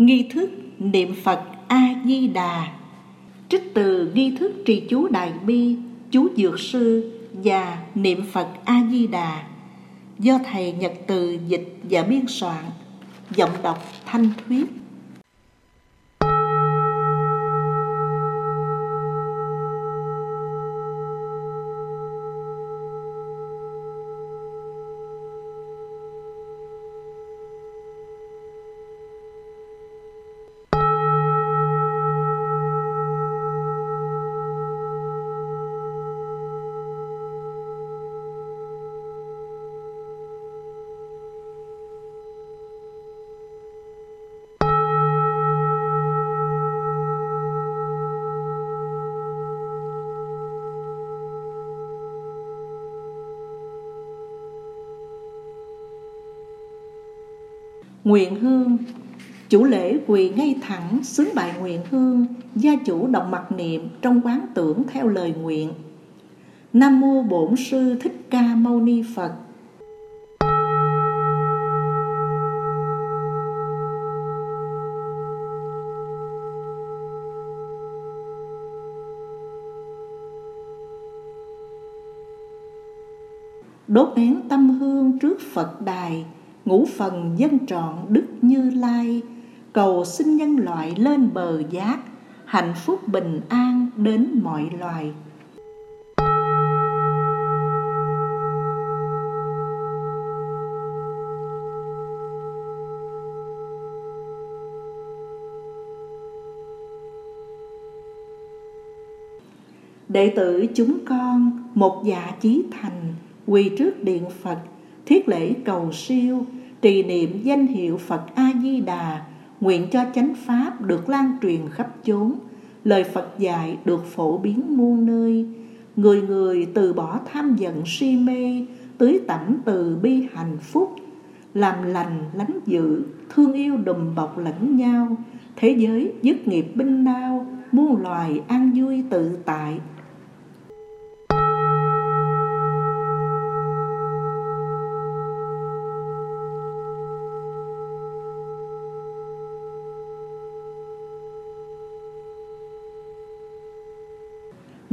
Nghi thức niệm Phật A-di-đà Trích từ nghi thức trì chú Đại Bi, chú Dược Sư và niệm Phật A-di-đà do Thầy Nhật Từ dịch và biên soạn, giọng đọc Thanh Thuyết. Nguyện hương. Chủ lễ quỳ ngay thẳng xướng bài nguyện hương, Gia chủ đồng mặc niệm trong quán tưởng theo lời nguyện. Nam Mô Bổn Sư Thích Ca Mâu Ni Phật. Đốt nén tâm hương trước Phật đài ngũ phần dân trọn đức như lai. Cầu xin nhân loại lên bờ giác, hạnh phúc bình an đến mọi loài. Đệ tử chúng con, một dạ chí thành, quỳ trước điện phật thiết lễ cầu siêu trì niệm danh hiệu Phật A Di Đà, nguyện cho chánh pháp được lan truyền khắp chốn, lời Phật dạy được phổ biến muôn nơi, người người từ bỏ tham giận si mê, tưới tẩm từ bi hạnh phúc, làm lành lánh dữ, thương yêu đùm bọc lẫn nhau, thế giới dứt nghiệp binh đao, muôn loài an vui tự tại,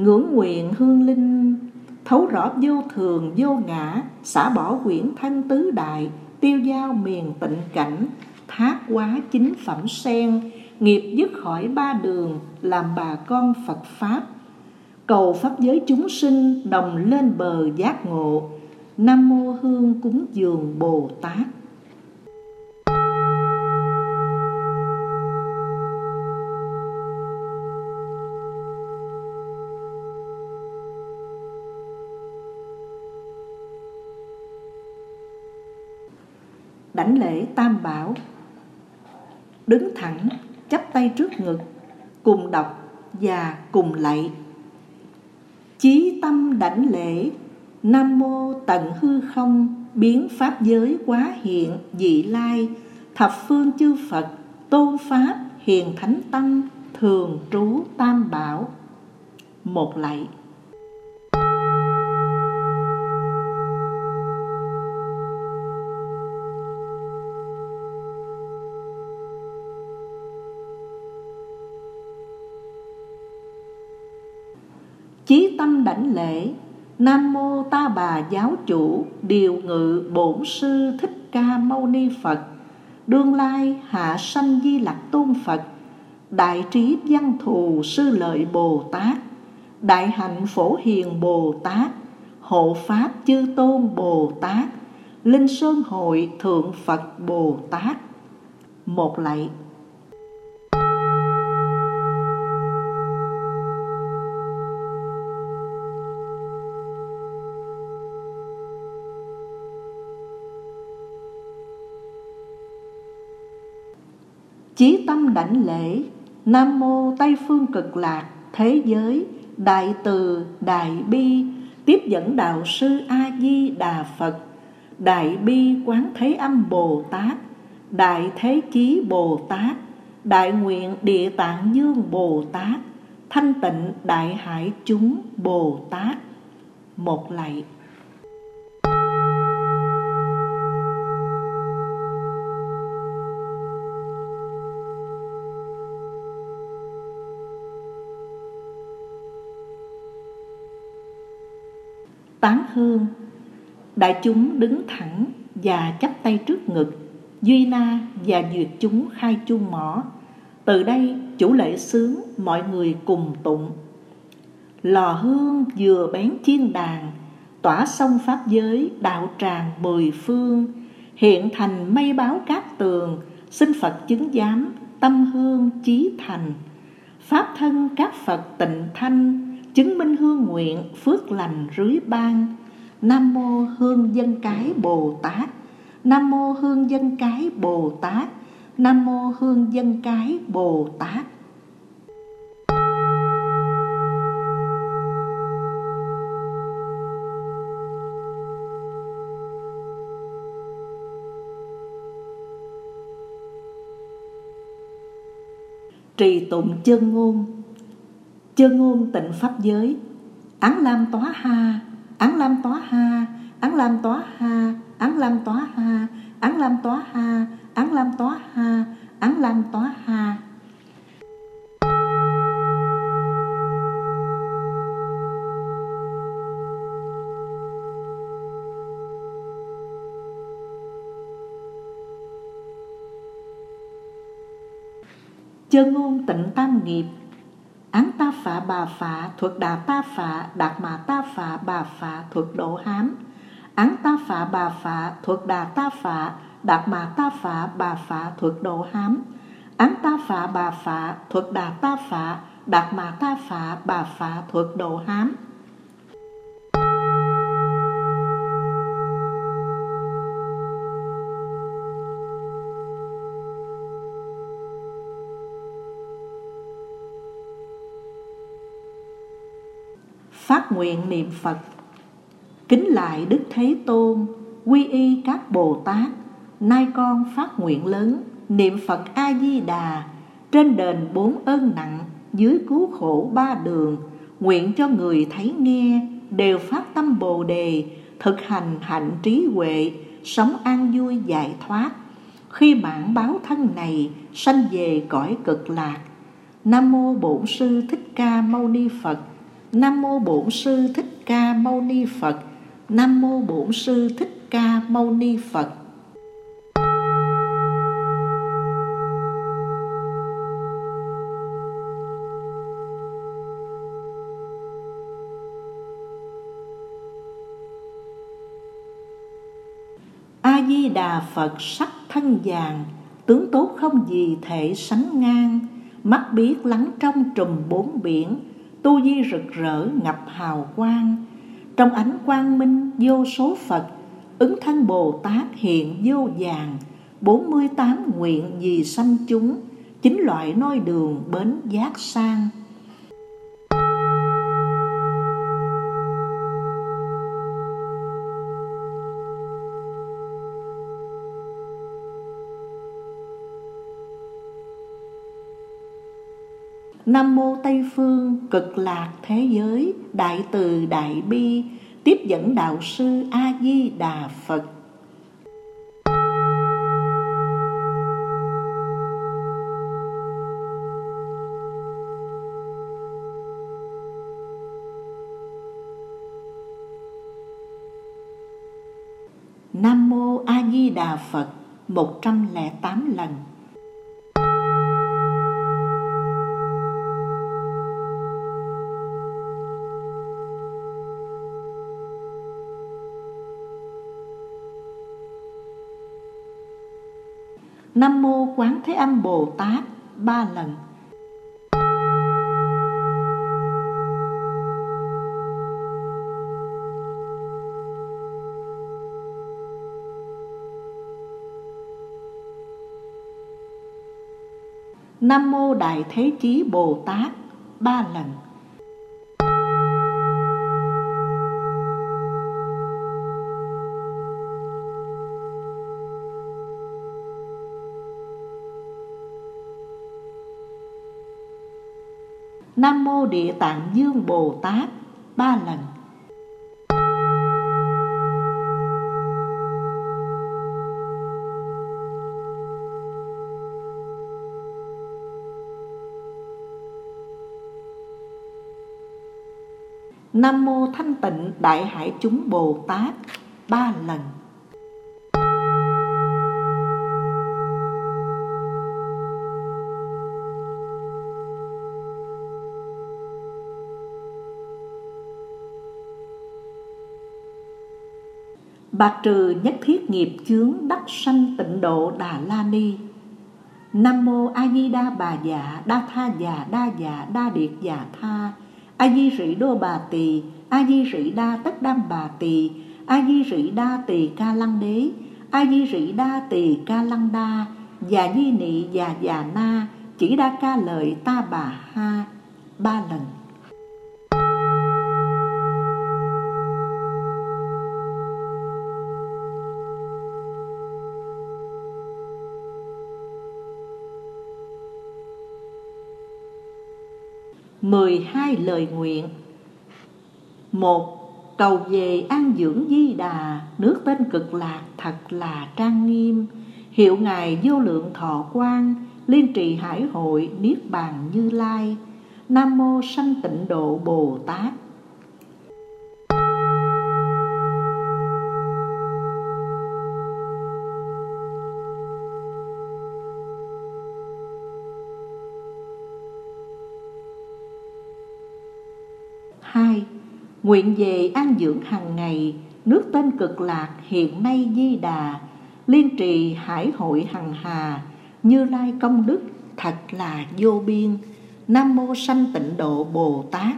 ngưỡng nguyện hương linh, thấu rõ vô thường, vô ngã, xả bỏ quyển thân tứ đại, tiêu giao miền tịnh cảnh, thác quá chính phẩm sen, nghiệp dứt khỏi ba đường, làm bà con phật pháp. Cầu pháp giới chúng sinh đồng lên bờ giác ngộ. Nam mô hương cúng dường bồ tát. Đảnh lễ tam bảo. Đứng thẳng, chắp tay trước ngực, cùng đọc và cùng lạy. Chí tâm đảnh lễ, nam mô tận hư không, biến pháp giới quá hiện dị lai. Thập phương chư phật, tôn pháp, hiền thánh tăng thường trú tam bảo. Một lạy. Chí tâm đảnh lễ. Nam mô ta bà giáo chủ, điều ngự bổn sư thích ca mâu ni phật. Đương lai hạ sanh di lặc tôn phật. Đại trí văn thù sư lợi bồ tát. Đại hạnh phổ hiền bồ tát. Hộ pháp chư tôn bồ tát. Linh sơn hội thượng phật bồ tát. Một lạy. Chí tâm đảnh lễ, nam mô tây phương cực lạc thế giới, đại từ, đại bi, tiếp dẫn đạo sư a di đà phật, đại bi quán thế âm bồ tát, đại thế chí bồ tát, đại nguyện địa tạng dương bồ tát, thanh tịnh đại hải chúng bồ tát. Một lạy. Tán hương. Đại chúng đứng thẳng và chắp tay trước ngực, Duy na và duyệt chúng khai chuông mỏ. Từ đây, chủ lễ sướng mọi người cùng tụng. Lò hương vừa bén chiên đàn, Tỏa sông pháp giới, đạo tràng mười phương. Hiện thành mây báo cát tường, Xin Phật chứng giám, tâm hương chí thành. Pháp thân các Phật tịnh thanh Chứng minh hương nguyện phước lành rưới ban. Nam mô hương dân cái Bồ Tát. Nam mô hương dân cái Bồ Tát. Nam mô hương dân cái Bồ Tát. Trì tụng chân ngôn chân ngôn tịnh pháp giới. Án lam tóa ha, án lam tóa ha, án lam tóa ha, án lam tóa ha, án lam tóa ha, án lam tóa ha, án lam tóa ha. Chân ngôn tịnh tam nghiệp. Án ta phạ bà phạ thuật đà ta phạ Đạt mà ta phạ bà phạ thuật độ hám. Án ta phạ bà phạ thuật đà ta phạ Đạt mà ta phạ bà phạ thuật độ hám. Án ta phạ bà phạ thuật đà ta phạ Đạt mà ta phạ bà phạ thuật độ hám. Phát nguyện niệm Phật. Kính lại Đức Thế Tôn, Quy y các Bồ Tát, Nay con phát nguyện lớn, Niệm Phật A-di-đà Trên đền bốn ơn nặng, Dưới cứu khổ ba đường, Nguyện cho người thấy nghe, Đều phát tâm Bồ Đề, Thực hành hạnh trí huệ, Sống an vui giải thoát. Khi bản báo thân này, Sanh về cõi cực lạc. Nam mô Bổn Sư Thích Ca Mâu Ni Phật. Nam mô Bổn Sư Thích Ca Mâu Ni Phật. Nam mô Bổn Sư Thích Ca Mâu Ni Phật. A Di Đà Phật sắc thân vàng, tướng tốt không gì thể sánh ngang, mắt biết lắng trong trùm bốn biển, tu di rực rỡ ngập hào quang. Trong ánh quang minh, vô số phật, ứng thân bồ tát hiện vô vàng. Bốn mươi tám nguyện vì sanh chúng, chín loại noi đường bến giác sang. Nam mô Tây phương, cực lạc thế giới, đại từ, đại bi, tiếp dẫn đạo sư A Di Đà Phật. Nam mô A Di Đà Phật 108 lần. Nam mô Quán Thế Âm Bồ Tát, ba lần. Nam mô Đại Thế Chí Bồ Tát, ba lần. Nam Mô Địa Tạng Dương Bồ Tát, ba lần. Nam mô Thanh Tịnh Đại Hải chúng Bồ Tát, ba lần. Bạc trừ nhất thiết nghiệp chướng đắc sanh tịnh độ đà la ni. Nam mô a di đa bà dạ đa tha dạ đa dạ đa điệt dạ tha. A di rỉ đô bà tỳ, a di rỉ đa tất đam bà tỳ, a di rỉ đa tỳ ca lăng đế, a di rỉ đa tỳ ca lăng đa, già di nị già già na, chỉ đa ca lợi ta bà ha. Ba lần. Mười hai lời nguyện. Một, cầu về an dưỡng di đà, nước tên cực lạc thật là trang nghiêm. Hiệu ngài vô lượng thọ quan liên trì hải hội niết bàn như lai. Nam mô sanh tịnh độ bồ tát. Nguyện về an dưỡng hàng ngày, nước tên cực lạc hiện nay di đà, liên trì hải hội hằng hà, như lai công đức, thật là vô biên. Nam mô sanh tịnh độ bồ tát.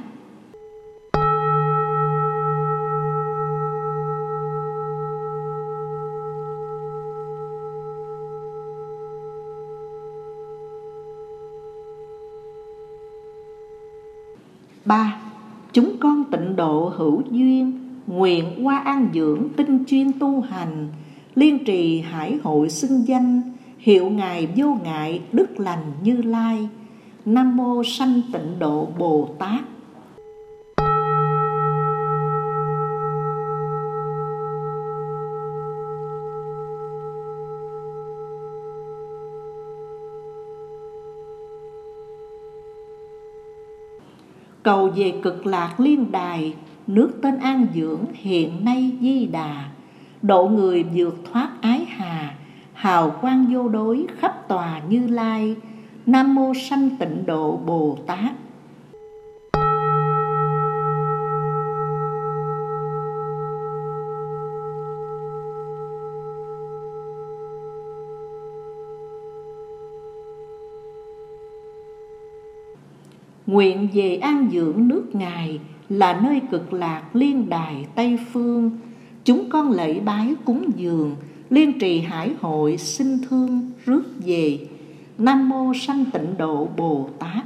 Ba, chúng con tịnh độ hữu duyên, nguyện qua an dưỡng tinh chuyên tu hành, liên trì hải hội xưng danh, hiệu ngài vô ngại đức lành như lai. Nam mô sanh tịnh độ bồ tát. Cầu về cực lạc liên đài, nước tên an dưỡng hiện nay di đà. Độ người vượt thoát ái hà, hào quang vô đối khắp tòa như lai. Nam mô sanh tịnh độ bồ tát. Nguyện về an dưỡng nước ngài là nơi cực lạc liên đài tây phương. Chúng con lễ bái cúng dường, liên trì hải hội xin thương, rước về. Nam mô sanh tịnh độ bồ tát.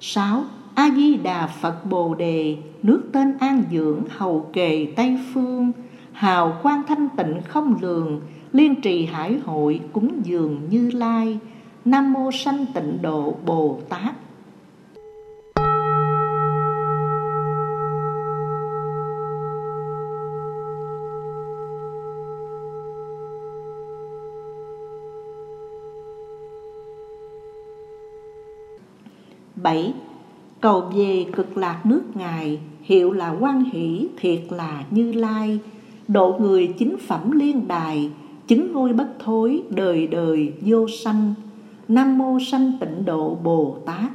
Sáu a di đà phật bồ đề, nước tên an dưỡng, hầu kề tây phương, hào quang thanh tịnh không lường, liên trì hải hội cúng dường như lai. Nam mô sanh tịnh độ bồ tát. Bảy cầu về cực lạc nước ngài, hiệu là quan hỷ, thiệt là như lai. Độ người chính phẩm liên đài, chứng ngôi bất thối, đời đời vô sanh. Nam mô sanh tịnh độ bồ tát.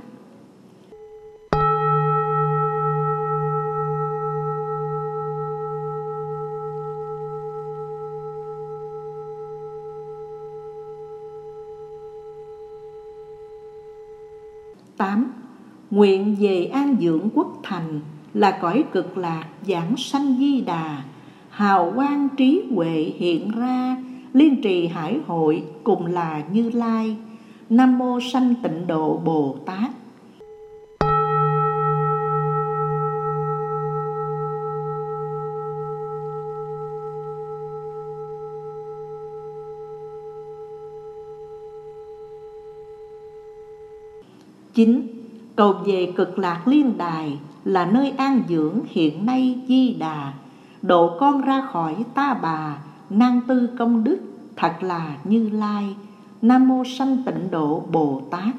Nguyện về an dưỡng quốc thành là cõi cực lạc giảng sanh di đà. Hào quang trí huệ hiện ra, liên trì hải hội cùng là như lai. Nam mô sanh tịnh độ bồ tát. Chín cầu về cực lạc liên đài là nơi an dưỡng hiện nay di đà. Độ con ra khỏi ta bà, nan tư công đức, thật là như lai. Nam mô sanh tịnh độ bồ tát.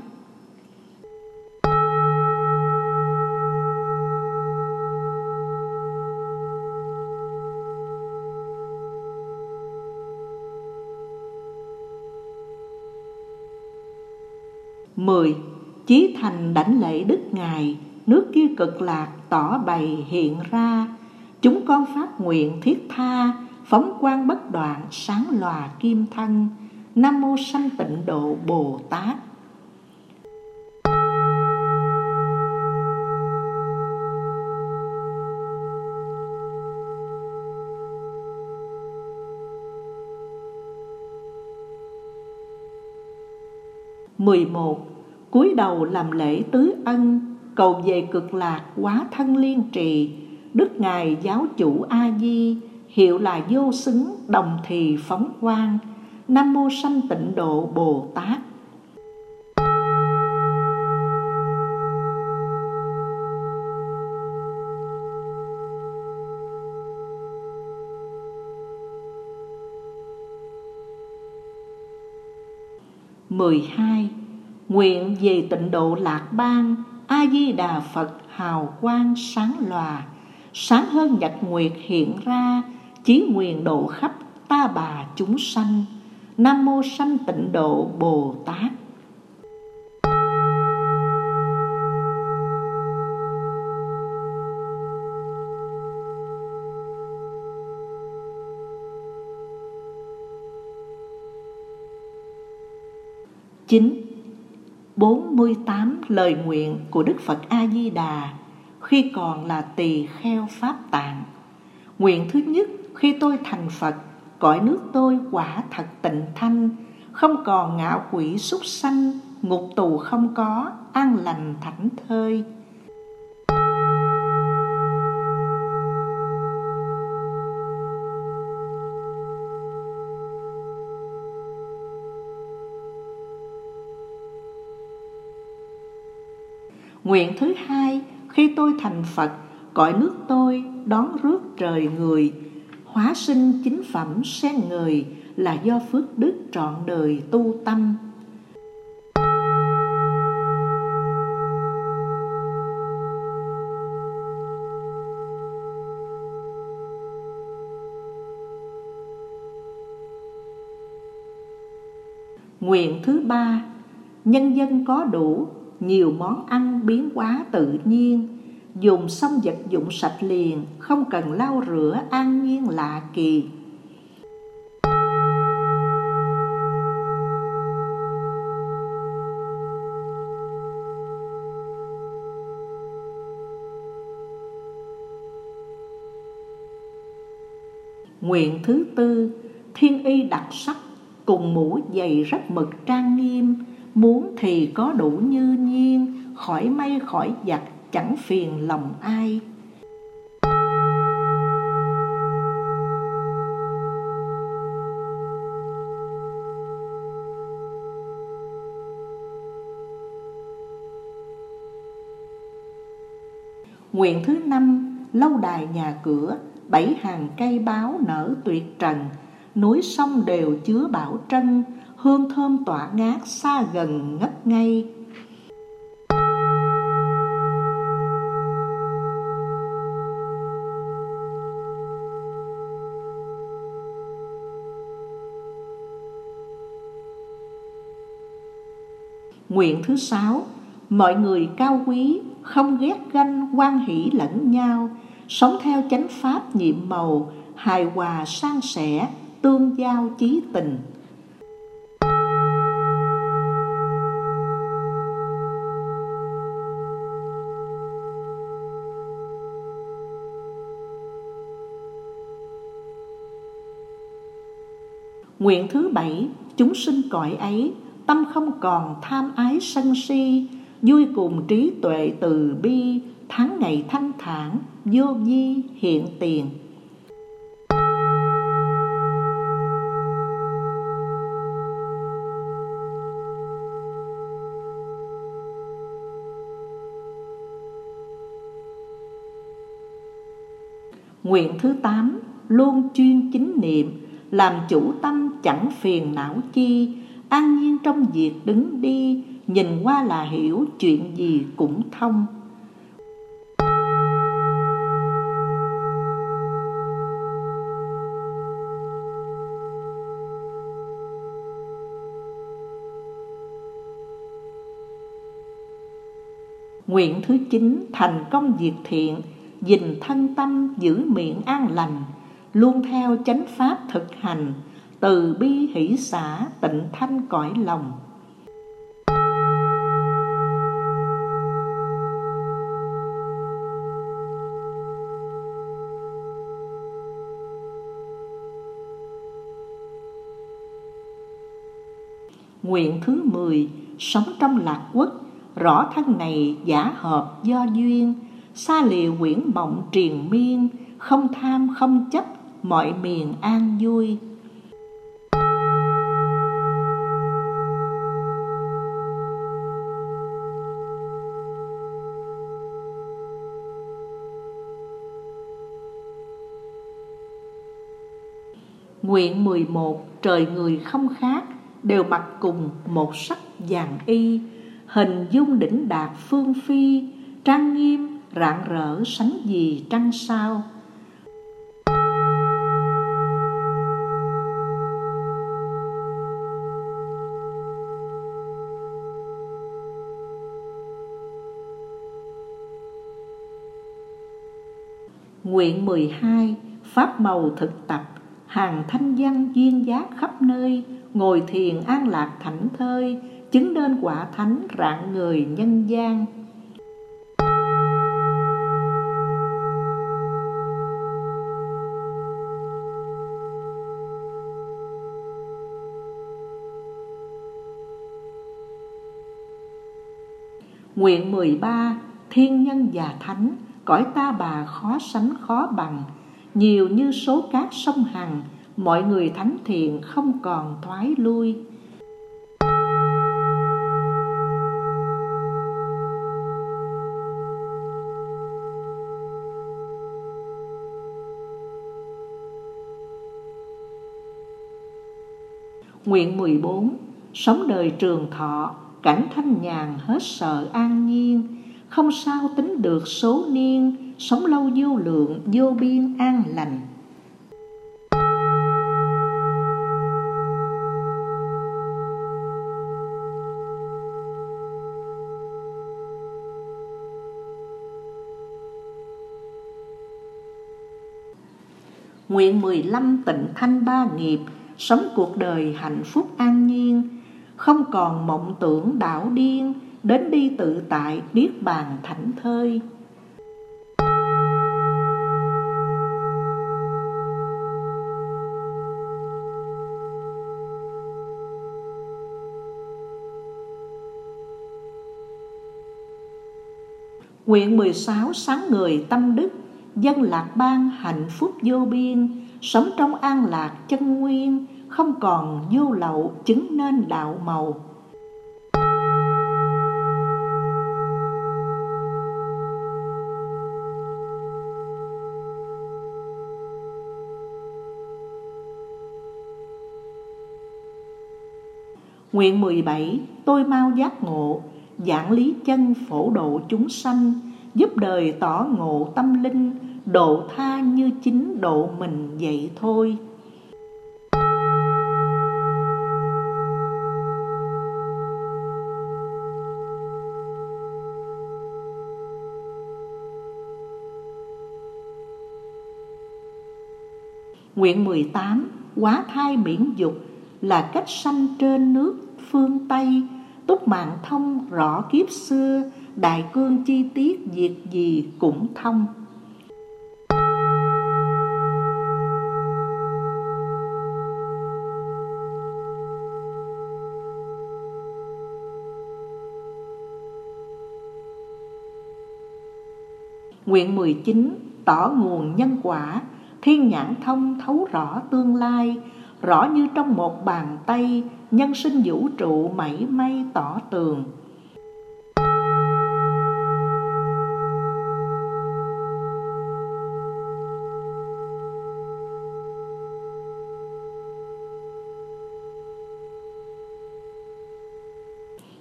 Mười Chí thành đảnh lễ đức ngài, Nước kia cực lạc tỏ bày hiện ra. Chúng con phát nguyện thiết tha, Phóng quang bất đoạn sáng lòa kim thân. Nam mô sanh tịnh độ Bồ Tát. Mười một cúi đầu làm lễ tứ ân, cầu về cực lạc quá thân liên trì. Đức ngài giáo chủ a di hiệu là vô xứng, đồng thì phóng quang. Nam mô sanh tịnh độ bồ tát. Mười hai. Nguyện về tịnh độ lạc ban A-di-đà Phật hào quang sáng lòa. Sáng hơn nhật nguyệt hiện ra, Chí nguyện độ khắp ta bà chúng sanh. Nam mô sanh tịnh độ Bồ Tát. Chín 48 lời nguyện của Đức Phật A-di-đà khi còn là tỳ kheo Pháp Tạng. Nguyện thứ nhất, khi tôi thành Phật, cõi nước tôi quả thật tịnh thanh, không còn ngạo quỷ súc sanh, ngục tù không có, an lành thảnh thơi. Nguyện thứ hai, khi tôi thành Phật, cõi nước tôi đón rước trời người, hóa sinh chính phẩm sen người là do phước đức trọn đời tu tâm. Nguyện thứ ba, nhân dân có đủ nhiều món ăn biến hóa tự nhiên. Dùng xong vật dụng sạch liền không cần lau rửa an nhiên lạ kỳ. Nguyện thứ tư, thiên y đặc sắc cùng mũ dày rất mực trang nghiêm Muốn thì có đủ như nhiên Khỏi may khỏi giặc chẳng phiền lòng ai. Nguyện thứ năm, lâu đài nhà cửa, bảy hàng cây báo nở tuyệt trần, núi sông đều chứa bảo trân, hương thơm tỏa ngát xa gần ngất ngây Nguyện thứ sáu, mọi người cao quý, không ghét ganh, quan hỷ lẫn nhau, sống theo chánh pháp nhiệm màu, hài hòa san sẻ, tương giao chí tình. Nguyện thứ bảy, chúng sinh cõi ấy, tâm không còn tham ái sân si, vui cùng trí tuệ từ bi, tháng ngày thanh thản, vô vi hiện tiền. Nguyện thứ tám Luôn chuyên chính niệm làm chủ tâm chẳng phiền não chi. An nhiên trong việc đứng đi Nhìn qua là hiểu chuyện gì cũng thông. Nguyện thứ chín thành công việc thiện, dình thân tâm giữ miệng an lành, luôn theo chánh pháp thực hành, từ bi hỷ xã tịnh thanh cõi lòng. Nguyện thứ 10 Sống trong lạc quốc rõ thân này giả hợp do duyên xa lìa quyển mộng triền miên không tham không chấp mọi miền an vui. Nguyện 11 trời người không khác Đều mặc cùng một sắc vàng y, hình dung đỉnh đạt phương phi, trang nghiêm rạng rỡ sánh gì trăng sao. Nguyện 12 Pháp màu thực tập, Hàng thanh văn duyên giác khắp nơi, Ngồi thiền an lạc thảnh thơi, chứng nên quả thánh rạng người nhân gian. Nguyện 13 Thiên nhân và thánh Cõi ta bà khó sánh khó bằng. Nhiều như số cát sông Hằng, Mọi người thánh thiện không còn thoái lui. Nguyện 14 Sống đời trường thọ, Cảnh thanh nhàn hết sợ an nhiên. Không sao tính được số niên, Sống lâu vô lượng, vô biên, an lành. Nguyện 15 tịnh thanh ba nghiệp, sống cuộc đời hạnh phúc an nhiên. Không còn mộng tưởng đảo điên đến đi tự tại niết bàn thảnh thơi. Nguyện 16 sáng người tâm đức, Dân lạc ban hạnh phúc vô biên, sống trong an lạc chân nguyên, không còn vô lậu chứng nên đạo màu. Nguyện 17 Tôi mau giác ngộ, Giảng lý chân phổ độ chúng sanh, Giúp đời tỏ ngộ tâm linh, độ tha như chính độ mình vậy thôi. Nguyện 18 Quá thai miễn dục là cách sanh trên nước phương Tây Túc mạng thông rõ kiếp xưa Đại cương chi tiết việc gì cũng thông. Nguyện 19 tỏ nguồn nhân quả, thiên nhãn thông thấu rõ tương lai, rõ như trong một bàn tay, nhân sinh vũ trụ mảy may tỏ tường.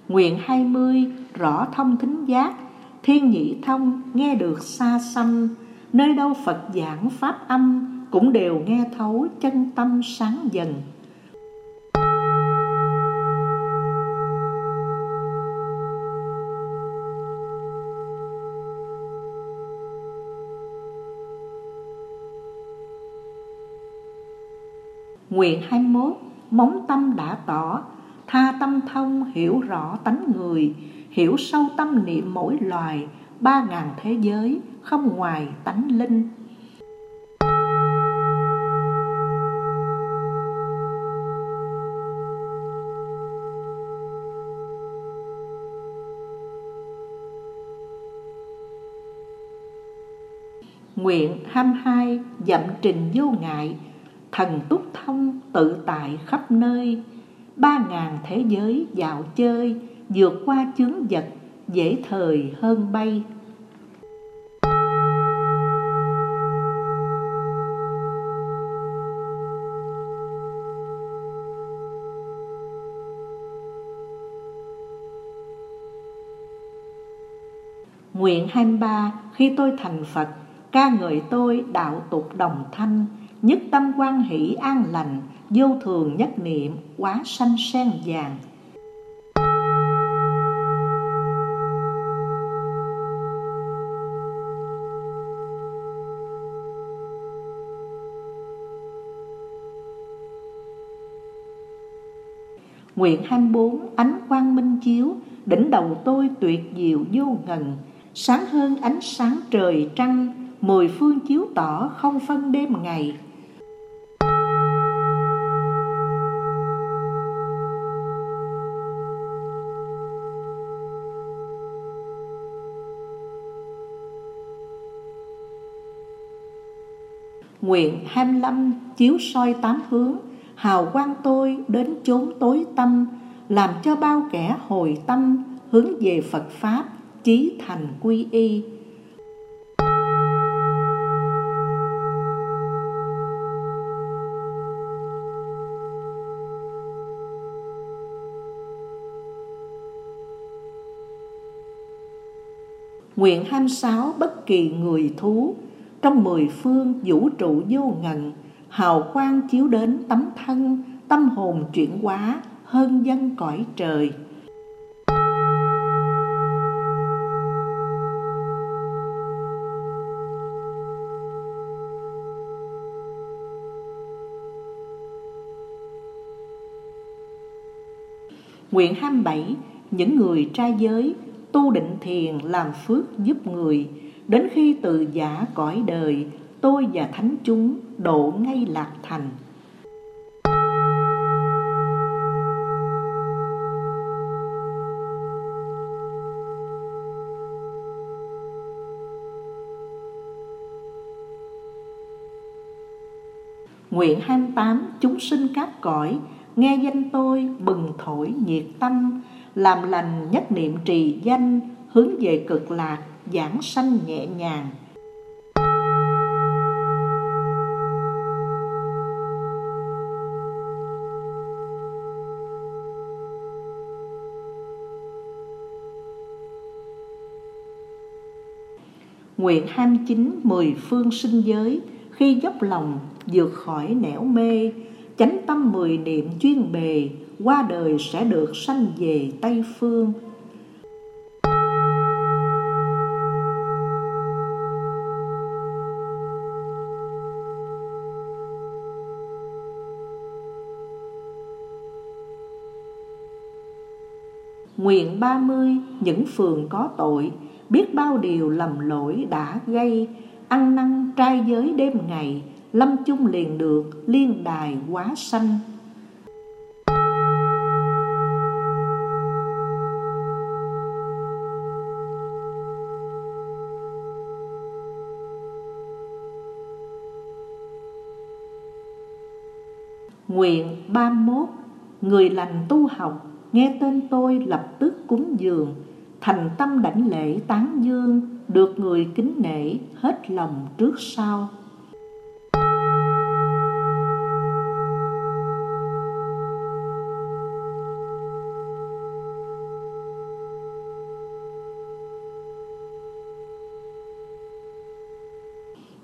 Nguyện 20 rõ thông thính giác. Thiên nhị thông, nghe được xa xăm. Nơi đâu Phật giảng pháp âm cũng đều nghe thấu chân tâm sáng dần. Nguyện 21 Móng tâm đã tỏ, Tha tâm thông hiểu rõ tánh người, Hiểu sâu tâm niệm mỗi loài, Ba ngàn thế giới, không ngoài tánh linh. Nguyện 22 dậm trình vô ngại, Thần túc thông tự tại khắp nơi. Ba ngàn thế giới dạo chơi, Vượt qua chướng vật, dễ thời hơn bay. Nguyện 23 khi tôi thành Phật Ca ngợi tôi đạo tục đồng thanh, Nhất tâm quan hỷ an lành, Vô thường nhất niệm, quá sanh sen vàng. Nguyện 24 ánh quang minh chiếu, Đỉnh đầu tôi tuyệt diệu vô ngần. Sáng hơn ánh sáng trời trăng Mười phương chiếu tỏ không phân đêm ngày. Nguyện 25 chiếu soi tám hướng, Hào quang tôi đến chốn tối tâm, Làm cho bao kẻ hồi tâm Hướng về Phật Pháp Chí thành quy y. Nguyện 26 bất kỳ người thú. Trong mười phương vũ trụ vô ngần, Hào quang chiếu đến tấm thân, Tâm hồn chuyển hóa, hơn dân cõi trời. Nguyện 27 Những người trai giới tu định thiền làm phước giúp người. Đến khi từ giả cõi đời, Tôi và thánh chúng độ ngay lạc thành. Nguyện 28 chúng sinh các cõi, Nghe danh tôi bừng thổi nhiệt tâm làm lành nhất niệm trì danh, Hướng về cực lạc, giảng sanh nhẹ nhàng. Nguyện 29 mười phương sinh giới, Khi dốc lòng vượt khỏi nẻo mê Chánh tâm mười niệm chuyên bề, Qua đời sẽ được sanh về Tây Phương. Nguyện ba mươi, những phường có tội, Biết bao điều lầm lỗi đã gây, Ăn năn trai giới đêm ngày Lâm chung liền được liên đài quá sanh. Nguyện 31 Người lành tu học, Nghe tên tôi lập tức cúng dường, Thành tâm đảnh lễ tán dương, Được người kính nể hết lòng trước sau.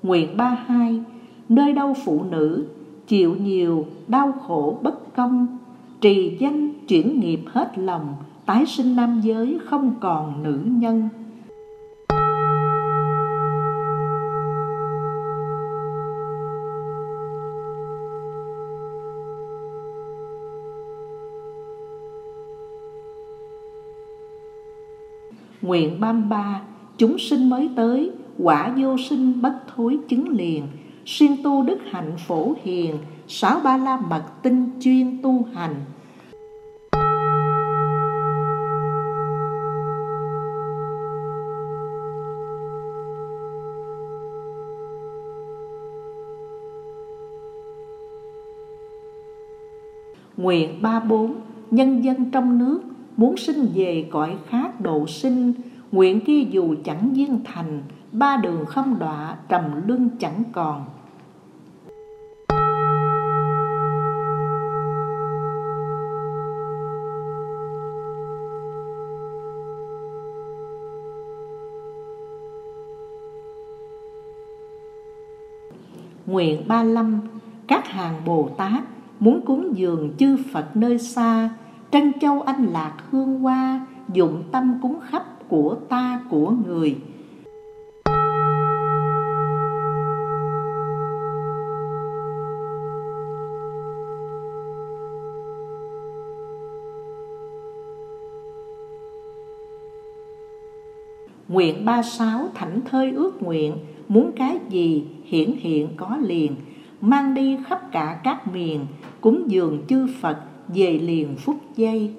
Nguyện ba hai, Nơi đâu phụ nữ, chịu nhiều đau khổ bất công. Trì danh chuyển nghiệp hết lòng, Tái sinh nam giới không còn nữ nhân. Nguyện bam ba, Chúng sinh mới tới Quả vô sinh bất thối chứng liền. Xuyên tu đức hạnh phổ hiền, Sáu ba la mật tinh chuyên tu hành. Nguyện ba bốn, Nhân dân trong nước muốn sinh về cõi khác độ sinh, nguyện kia dù chẳng viên thành ba đường không đọa, trầm luân chẳng còn. Nguyện ba lâm, Các hàng Bồ Tát Muốn cúng dường chư Phật nơi xa. Trân châu anh lạc hương hoa, Dụng tâm cúng khắp của ta, của người. Nguyện ba sáu thảnh thơi ước nguyện, Muốn cái gì hiển hiện có liền. Mang đi khắp cả các miền, Cúng dường chư Phật, về liền phút giây.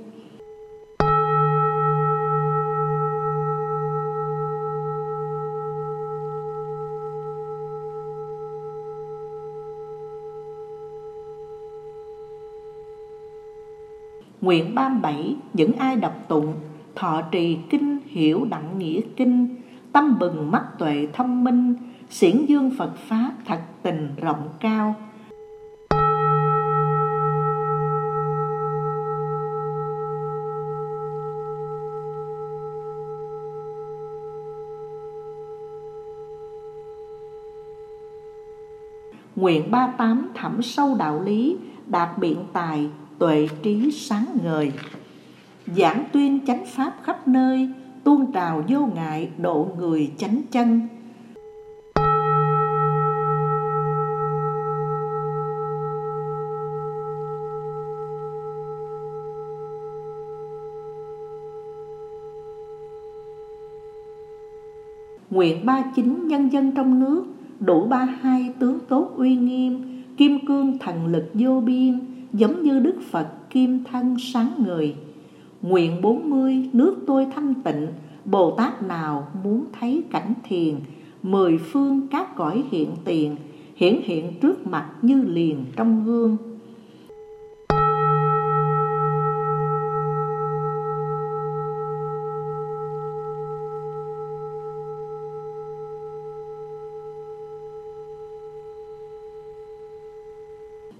Nguyện ba bảy, những ai đọc tụng, Thọ trì kinh hiểu đặng nghĩa kinh, Tâm bừng mắt tuệ thông minh, Xiển dương Phật Pháp thật tình rộng cao. Nguyện ba tám thẳm sâu đạo lý, Đạt biện tài, tuệ trí sáng ngời. Giảng tuyên chánh pháp khắp nơi tuôn trào vô ngại độ người chánh chân Nguyện ba chính nhân dân trong nước, Đủ ba hai tướng tốt uy nghiêm, Kim cương thần lực vô biên, giống như Đức Phật kim thân sáng người. Nguyện 40 nước tôi thanh tịnh, Bồ Tát nào muốn thấy cảnh thiền, mười phương các cõi hiện tiền, hiển hiện trước mặt như liền trong gương.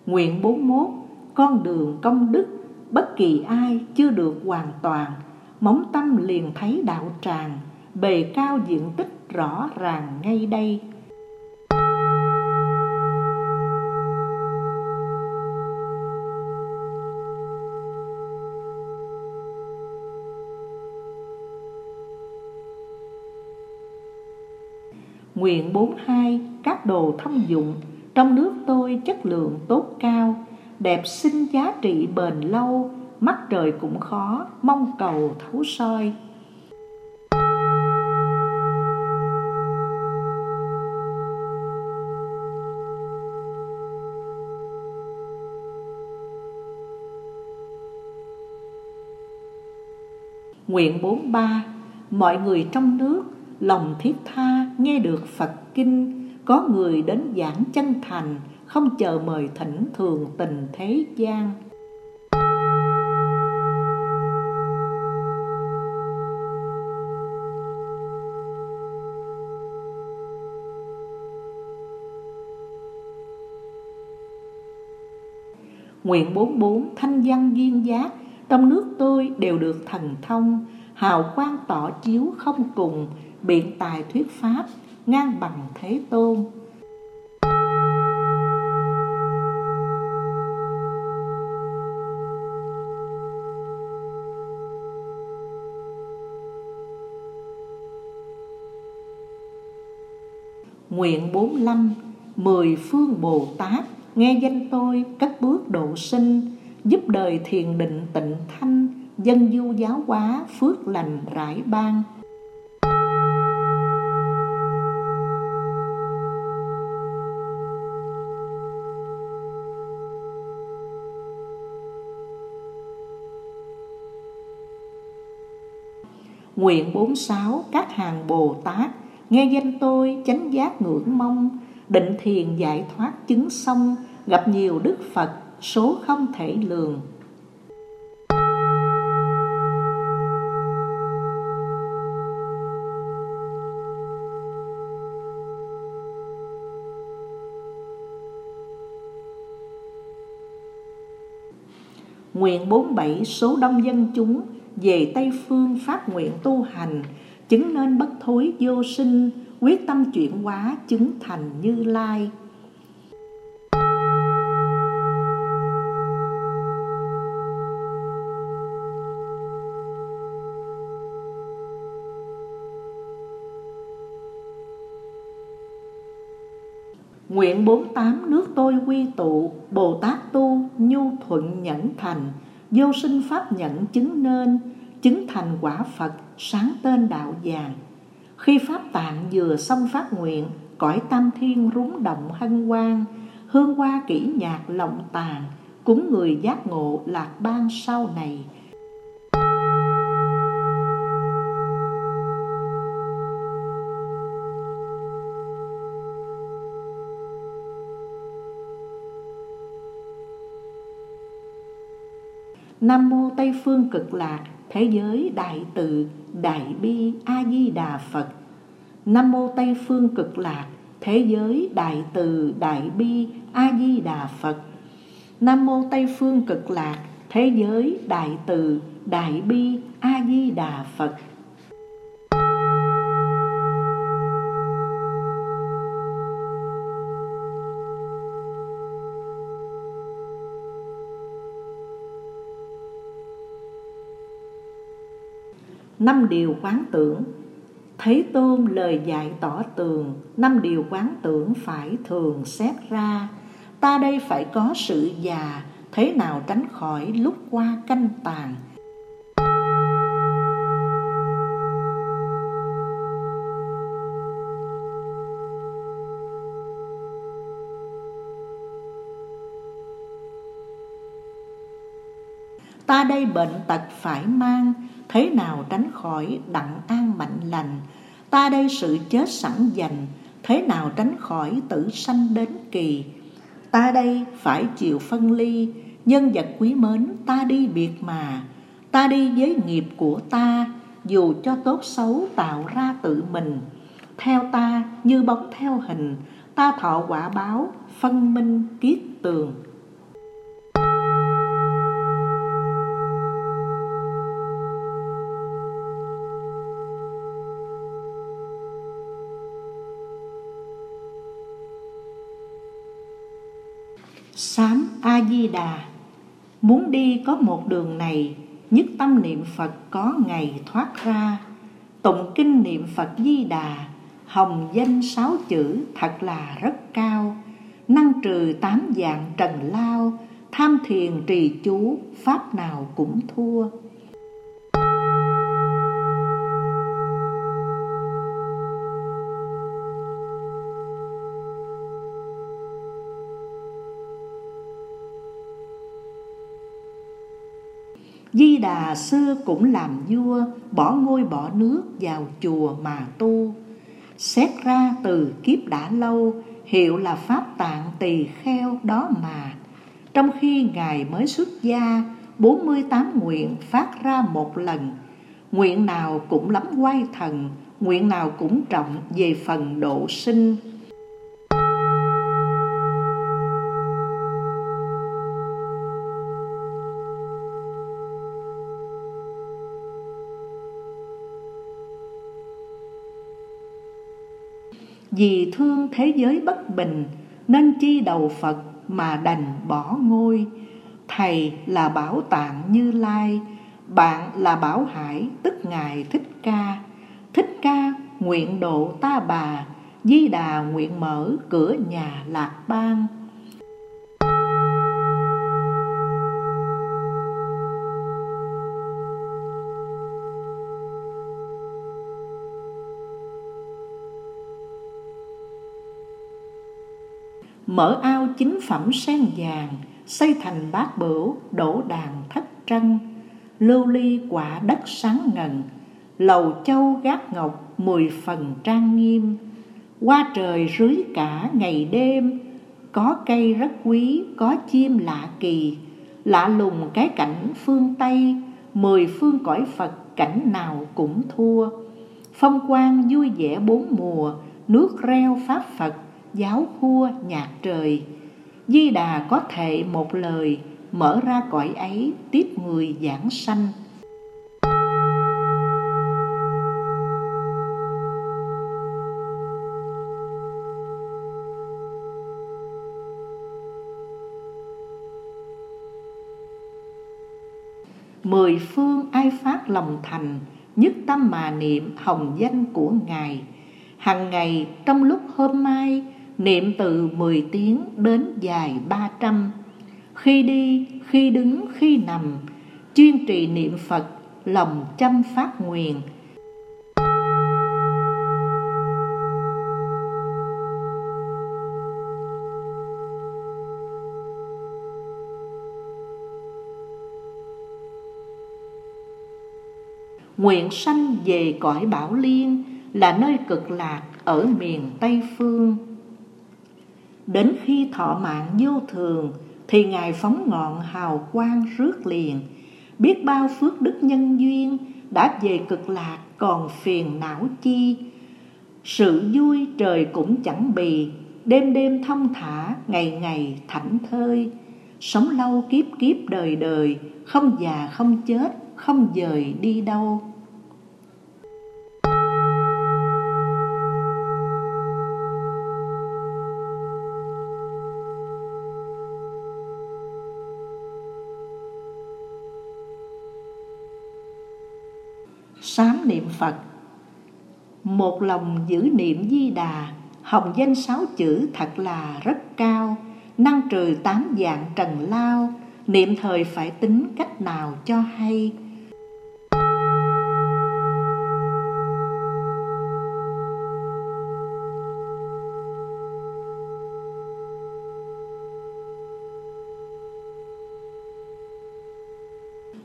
Nguyện 41 con đường công đức bất kỳ ai chưa được hoàn toàn, móng tâm liền thấy đạo tràng, bề cao diện tích rõ ràng ngay đây. Nguyện 42 các đồ thông dụng, trong nước tôi chất lượng tốt cao đẹp xinh giá trị bền lâu, mắt trời cũng khó, mong cầu thấu soi. Nguyện 43 Mọi người trong nước, Lòng thiết tha nghe được Phật Kinh, Có người đến giảng chân thành không chờ mời thỉnh thường tình thế gian. Nguyện 44 thanh văn duyên giác, Trong nước tôi đều được thần thông, Hào quang tỏ chiếu không cùng, Biện tài thuyết pháp, Ngang bằng thế tôn. Nguyện 45 Mười phương Bồ Tát, Nghe danh tôi cất bước độ sinh, Giúp đời thiền định tịnh thanh, Dân du giáo hóa, phước lành rải ban. Nguyện 46 các hàng Bồ Tát Nghe danh tôi chánh giác ngưỡng mong Định thiền giải thoát chứng xong Gặp nhiều Đức Phật số không thể lường. Nguyện 47 số đông dân chúng về Tây Phương phát nguyện tu hành, chứng nên bất thối vô sinh, quyết tâm chuyển hóa chứng thành Như Lai. Nguyện 48 nước tôi quy tụ, Bồ Tát tu, nhu thuận nhẫn thành, vô sinh pháp nhận chứng nên, chứng thành quả Phật, sáng tên đạo vàng. Khi Pháp tạng vừa xong phát nguyện, cõi tam thiên rúng động hân hoan, hương hoa kỹ nhạc lộng tàn, cúng người giác ngộ lạc ban sau này. Nam mô Tây phương cực lạc, thế giới đại từ, đại bi A Di Đà Phật. Nam mô Tây phương cực lạc, thế giới đại từ, đại bi A Di Đà Phật. Nam mô Tây phương cực lạc, thế giới đại từ, đại bi A Di Đà Phật. Năm điều quán tưởng. Thấy tôn lời dạy tỏ tường, Năm điều quán tưởng phải thường xét ra. Ta đây phải có sự già, Thế nào tránh khỏi lúc qua canh tàn. Ta đây bệnh tật phải mang thế nào tránh khỏi đặng an mạnh lành? Ta đây sự chết sẵn dành, thế nào tránh khỏi tử sanh đến kỳ? Ta đây phải chịu phân ly, nhân vật quý mến ta đi biệt mà. Ta đi với nghiệp của ta, dù cho tốt xấu tạo ra tự mình. Theo ta như bóng theo hình, ta thọ quả báo, phân minh kiết tường. A-di-đà Muốn đi có một đường này, Nhất tâm niệm Phật có ngày thoát ra. Tụng kinh niệm Phật Di Đà, Hồng danh sáu chữ thật là rất cao. Năng trừ tám dạng trần lao, Tham thiền trì chú, Pháp nào cũng thua. Di Đà xưa cũng làm vua, Bỏ ngôi bỏ nước vào chùa mà tu. Xét ra từ kiếp đã lâu, Hiệu là Pháp tạng tỳ kheo đó mà. Trong khi Ngài mới xuất gia 48 nguyện phát ra một lần. Nguyện nào cũng lắm quay thần, Nguyện nào cũng trọng về phần độ sinh. Vì thương thế giới bất bình, Nên chi đầu Phật mà đành bỏ ngôi. Thầy là bảo tạng như lai, Bạn là bảo hải tức Ngài Thích Ca. Thích Ca, nguyện độ ta bà, Di Đà nguyện mở cửa nhà lạc bang. Mở ao chính phẩm sen vàng, xây thành bát bửu, đổ đàn thất trân lưu ly quả đất sáng ngần, lầu châu gác ngọc mười phần trang nghiêm. Qua trời rưới cả ngày đêm, có cây rất quý, có chim lạ kỳ. Lạ lùng cái cảnh phương tây, mười phương cõi phật cảnh nào cũng thua. Phong quang vui vẻ bốn mùa, nước reo pháp phật giáo khua nhạc trời. Di Đà có thể một lời mở ra cõi ấy tiếp người giảng sanh. Mười phương ai phát lòng thành, Nhất tâm mà niệm hồng danh của Ngài. Hằng ngày trong lúc hôm mai Niệm từ 10 tiếng đến dài 300 Khi đi, khi đứng, khi nằm Chuyên trì niệm Phật, lòng chăm phát nguyện. Nguyện sanh về cõi Bảo Liên Là nơi cực lạc ở miền Tây Phương. Đến khi thọ mạng vô thường, Thì Ngài phóng ngọn hào quang rước liền. Biết bao phước đức nhân duyên Đã về cực lạc còn phiền não chi. Sự vui trời cũng chẳng bì, Đêm đêm thông thả, ngày ngày thảnh thơi. Sống lâu kiếp kiếp đời đời, Không già không chết, không dời đi đâu. Sám niệm Phật. Một lòng giữ niệm di đà, Hồng danh sáu chữ thật là rất cao, Năng trừ tám dạng trần lao, Niệm thời phải tính cách nào cho hay.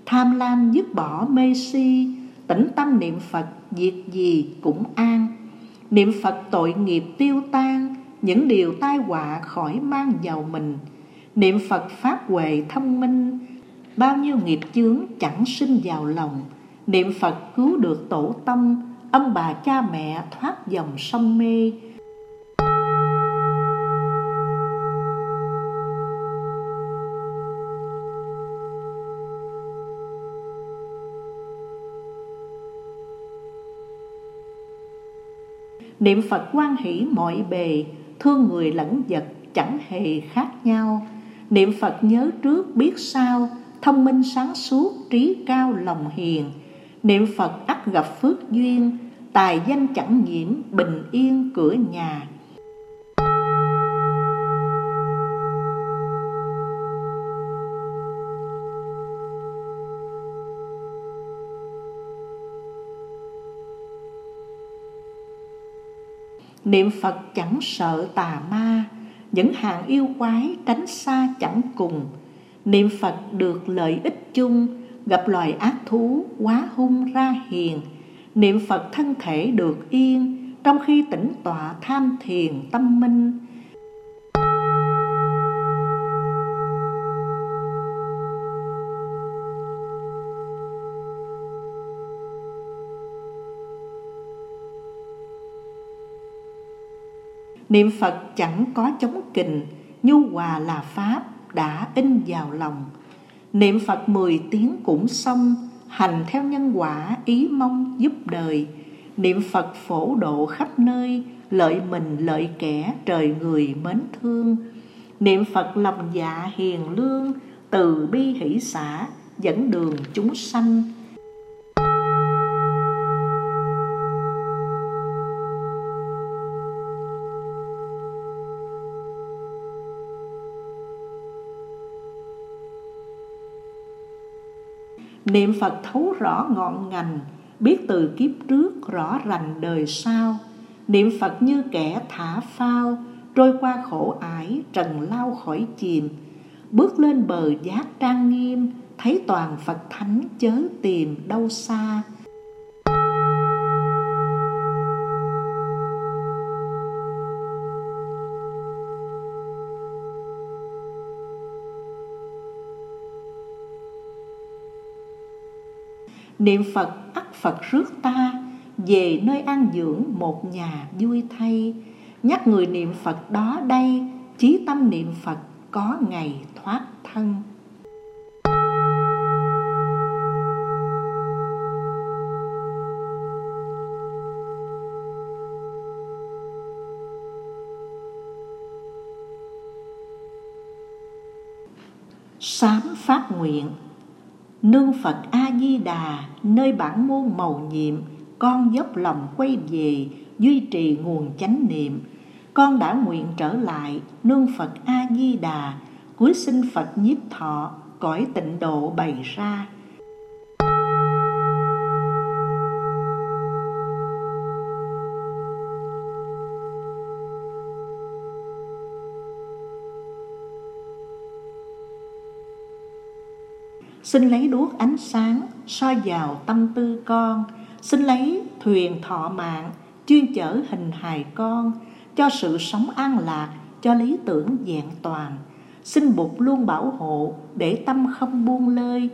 Tham lam dứt bỏ mê si tĩnh tâm niệm Phật, việc gì cũng an. Niệm Phật tội nghiệp tiêu tan, Những điều tai họa khỏi mang vào mình. Niệm Phật phát huệ thông minh, Bao nhiêu nghiệp chướng chẳng sinh vào lòng. Niệm Phật cứu được tổ tông, Ông bà cha mẹ thoát dòng sông mê. Niệm Phật quan hỷ mọi bề, Thương người lẫn vật chẳng hề khác nhau. Niệm Phật nhớ trước biết sau, Thông minh sáng suốt, trí cao lòng hiền. Niệm Phật ắt gặp phước duyên, Tài danh chẳng nhiễm, bình yên cửa nhà Niệm Phật chẳng sợ tà ma, Những hàng yêu quái tránh xa chẳng cùng. Niệm Phật được lợi ích chung, Gặp loài ác thú quá hung ra hiền. Niệm Phật thân thể được yên, Trong khi tĩnh tọa tham thiền tâm minh Niệm Phật chẳng có chống kình, Nhu hòa là Pháp đã in vào lòng. Niệm Phật mười tiếng cũng xong, Hành theo nhân quả ý mong giúp đời. Niệm Phật phổ độ khắp nơi, Lợi mình lợi kẻ trời người mến thương. Niệm Phật lòng dạ hiền lương, Từ bi hỷ xã, dẫn đường chúng sanh. Niệm Phật thấu rõ ngọn ngành, Biết từ kiếp trước rõ rành đời sau. Niệm Phật như kẻ thả phao, Trôi qua khổ ải, trần lao khỏi chìm. Bước lên bờ giác trang nghiêm, Thấy toàn Phật thánh chớ tìm đâu xa. Niệm Phật ắt Phật rước ta, Về nơi an dưỡng một nhà vui thay. Nhắc người niệm Phật đó đây, Chí tâm niệm Phật có ngày thoát thân. Sám phát nguyện, Nương Phật A-di-đà nơi bản môn màu nhiệm, Con dốc lòng quay về, duy trì nguồn chánh niệm. Con đã nguyện trở lại, nương Phật A-di-đà Cuối sinh Phật nhiếp thọ, cõi tịnh độ bày ra. Xin lấy đuốc ánh sáng soi vào tâm tư con. Xin lấy thuyền thọ mạng chuyên chở hình hài con. Cho sự sống an lạc, cho lý tưởng vẹn toàn. Xin Bụt luôn bảo hộ để tâm không buông lơi.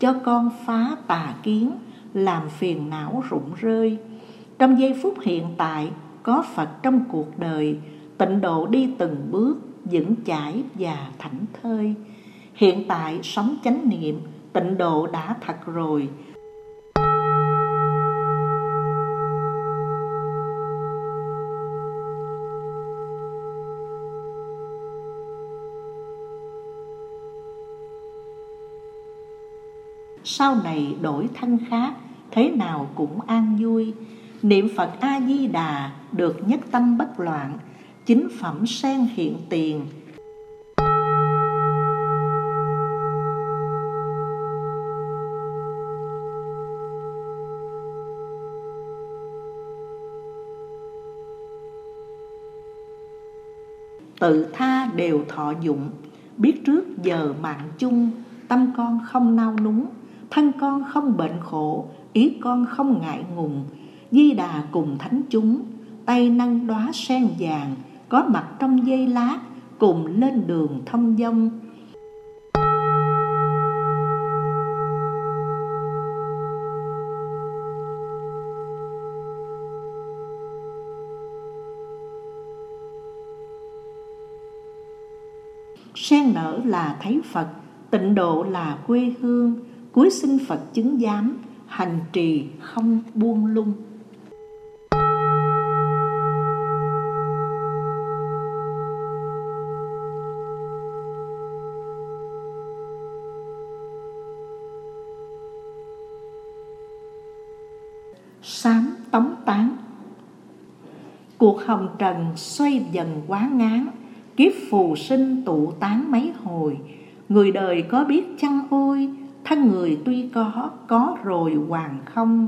Cho con phá tà kiến, làm phiền não rụng rơi. Trong giây phút hiện tại, có phật trong cuộc đời, tịnh độ đi từng bước, vững chãi và thảnh thơi. Hiện tại sống chánh niệm, tịnh độ đã thật rồi. Sau này đổi thân khác, thế nào cũng an vui. Niệm phật a di đà được nhất tâm bất loạn, chính phẩm sen hiện tiền. Tự tha đều thọ dụng, biết trước giờ mạng chung, tâm con không nao núng thân con không bệnh khổ, ý con không ngại ngùng. Di đà cùng thánh chúng, tay nâng đóa sen vàng, có mặt trong dây lá cùng lên đường thông dông. Sen nở là thấy phật, tịnh độ là quê hương cuối sinh Phật chứng giám, hành trì không buông lung. Sám tống tán. Cuộc hồng trần xoay dần quá ngán, kiếp phù sinh tụ tán mấy hồi. Người đời có biết chăng ôi thân người tuy có có rồi hoàn không?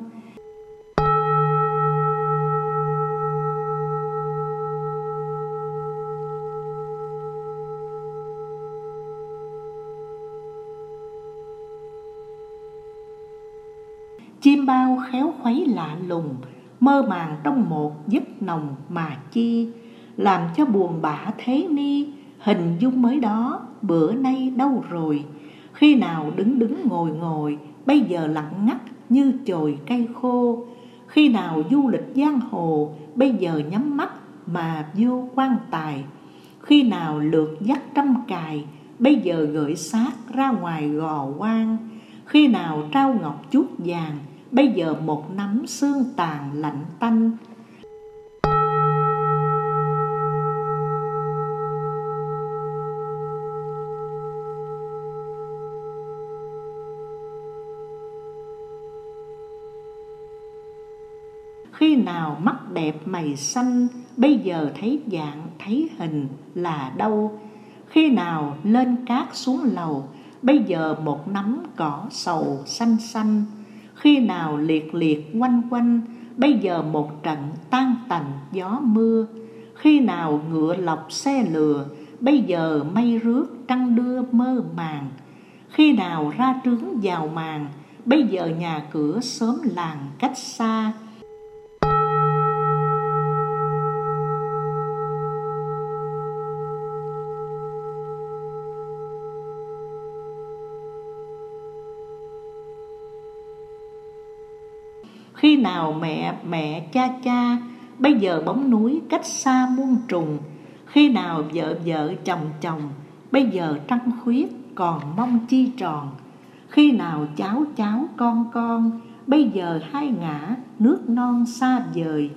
Chim bao khéo khuấy lạ lùng, mơ màng trong một giấc nồng mà chi, làm cho buồn bã thế ni, hình dung mới đó, bữa nay đâu rồi? Khi nào đứng đứng ngồi ngồi, bây giờ lặng ngắt như chồi cây khô. Khi nào du lịch giang hồ, bây giờ nhắm mắt mà vô quan tài. Khi nào lượt dắt trăm cài, bây giờ gửi xác ra ngoài gò quan khi nào trao ngọc chút vàng, bây giờ một nắm xương tàn lạnh tanh. Nào mắt đẹp mày xanh, bây giờ thấy dạng, thấy hình là đâu? Khi nào lên cát xuống lầu, bây giờ một nắm cỏ sầu xanh xanh. Khi nào liệt liệt quanh quanh, bây giờ một trận tan tành gió mưa. Khi nào ngựa lọc xe lừa, bây giờ mây rước trăng đưa mơ màng. Khi nào ra trướng vào màng, bây giờ nhà cửa sớm làng cách xa. Khi nào mẹ mẹ, cha cha, Bây giờ bóng núi cách xa muôn trùng. Khi nào vợ vợ chồng chồng, Bây giờ trăng khuyết còn mong chi tròn. Khi nào cháu cháu, con con, Bây giờ hai ngã nước non xa vời.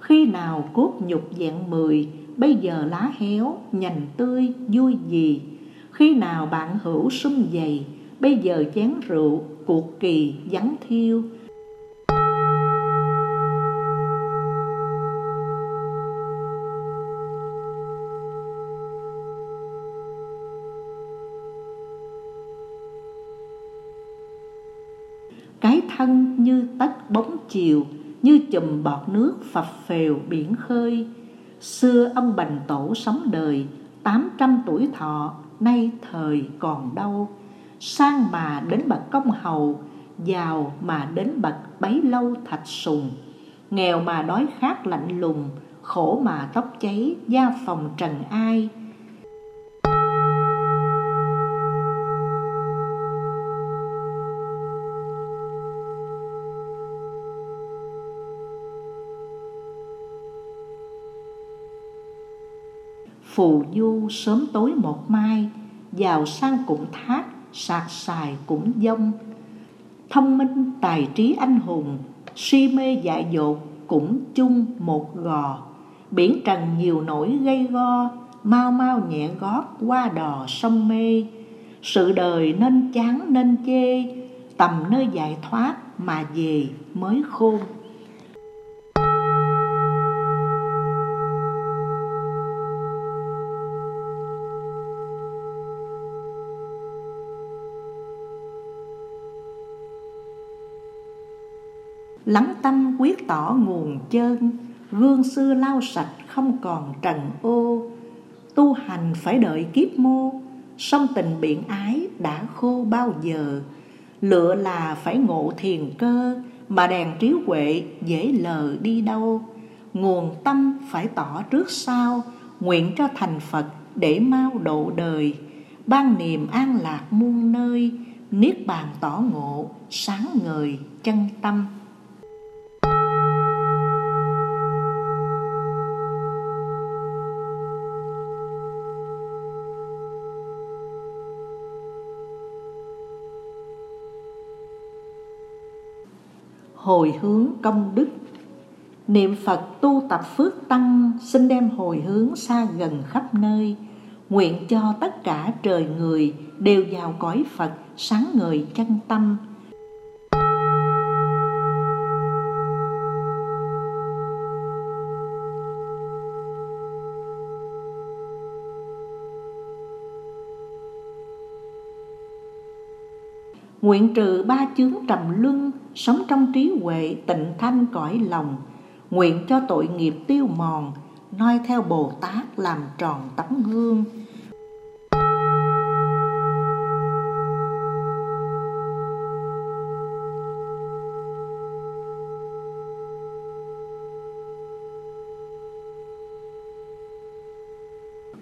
Khi nào cốt nhục dạng mười, Bây giờ lá héo nhành tươi vui gì. Khi nào bạn hữu sum dày, Bây giờ chén rượu, cuộc kỳ vắng thiêu. Thân như tách bóng chiều, Như chùm bọt nước phập phèo biển khơi. Xưa ông Bành Tổ sống đời, tám trăm tuổi thọ, Nay thời còn đâu. Sang mà đến bậc công hầu, Giàu mà đến bậc bấy lâu thạch sùng. Nghèo mà đói khát lạnh lùng, Khổ mà tóc cháy da phòng trần ai. Phù du sớm tối một mai giàu sang cũng thác, sạc xài cũng dông. Thông minh tài trí anh hùng, si mê dại dột cũng chung một gò. Biển trần nhiều nỗi gây go, mau mau nhẹ gót qua đò sông mê. Sự đời nên chán nên chê, tầm nơi giải thoát mà về mới khôn. Lắng tâm quyết tỏ nguồn chân gương xưa lau sạch không còn trần ô. Tu hành phải đợi kiếp mô, song tình biển ái đã khô bao giờ. Lựa là phải ngộ thiền cơ, mà đèn trí huệ dễ lờ đi đâu. Nguồn tâm phải tỏ trước sau, nguyện cho thành phật để mau độ đời. Ban niềm an lạc muôn nơi, niết bàn tỏ ngộ, sáng ngời chân tâm. Hồi hướng công đức. Niệm phật tu tập phước tăng, xin đem hồi hướng xa gần khắp nơi. Nguyện cho tất cả trời người đều vào cõi phật sáng người chân tâm. Nguyện trừ ba chướng trầm luân sống trong trí huệ tịnh thanh cõi lòng, nguyện cho tội nghiệp tiêu mòn, noi theo bồ tát làm tròn tấm gương.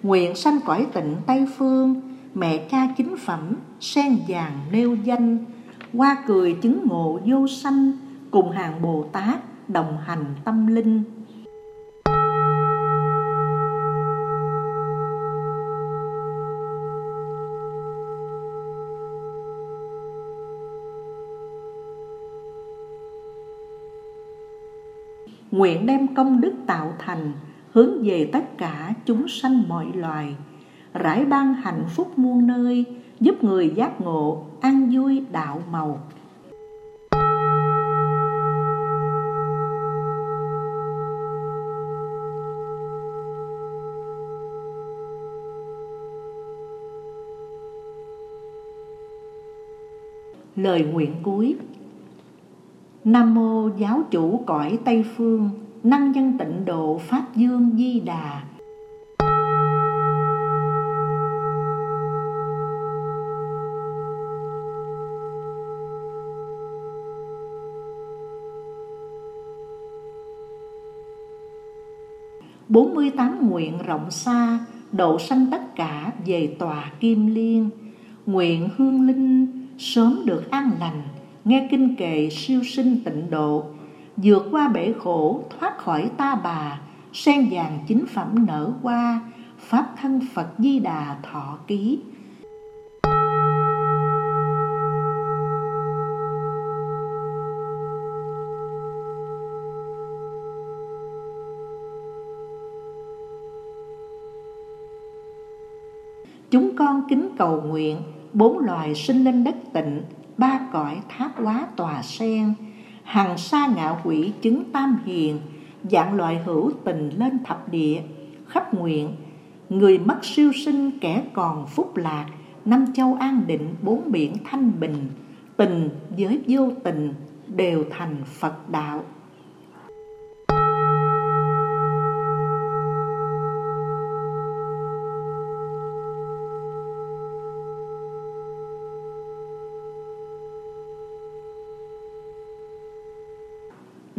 Nguyện sanh cõi tịnh tây phương, mẹ cha chính phẩm, sen vàng nêu danh qua cười chứng ngộ vô sanh, cùng hàng bồ tát đồng hành tâm linh. Nguyện đem công đức tạo thành, hướng về tất cả chúng sanh mọi loài. Rải ban hạnh phúc muôn nơi giúp người giác ngộ, an vui đạo màu. Lời nguyện cuối Nam mô giáo chủ cõi Tây Phương, năng dân tịnh độ Pháp Dương Di Đà 48 nguyện rộng xa, độ sanh tất cả về tòa kim liên. Nguyện hương linh sớm được an lành, nghe kinh kệ siêu sinh tịnh độ, vượt qua bể khổ thoát khỏi ta bà, sen vàng chính phẩm nở qua, pháp thân Phật Di Đà thọ ký. Chúng con kính cầu nguyện, Bốn loài sinh lên đất tịnh, Ba cõi thác quá tòa sen Hằng sa ngạo quỷ chứng tam hiền, Dạng loại hữu tình lên thập địa, Khắp nguyện. Người mất siêu sinh kẻ còn phúc lạc, Năm châu an định, bốn biển thanh bình, Tình với vô tình đều thành Phật đạo.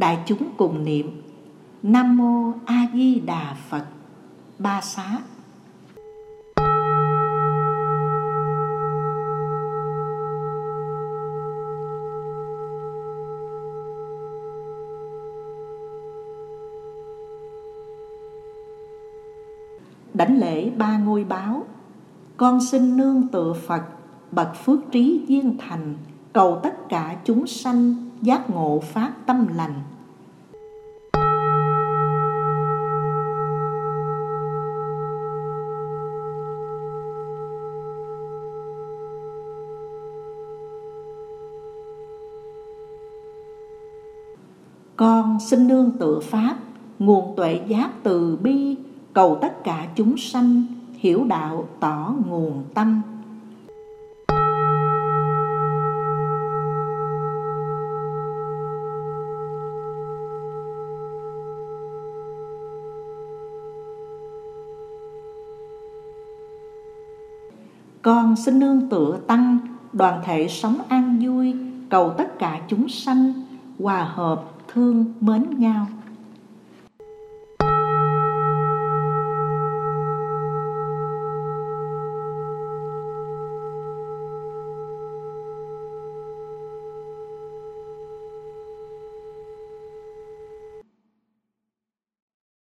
Đại chúng cùng niệm. Nam Mô A Di Đà Phật. Ba Xá. Đảnh lễ ba ngôi báo. Con xin nương tựa Phật, Bậc phước trí viên thành, Cầu tất cả chúng sanh giác ngộ phát tâm lành. Con xin nương tựa pháp, nguồn tuệ giác từ bi, cầu tất cả chúng sanh, hiểu đạo tỏ nguồn tâm. Con xin nương tựa tăng, đoàn thể sống an vui, cầu tất cả chúng sanh, hòa hợp, thương, mến nhau.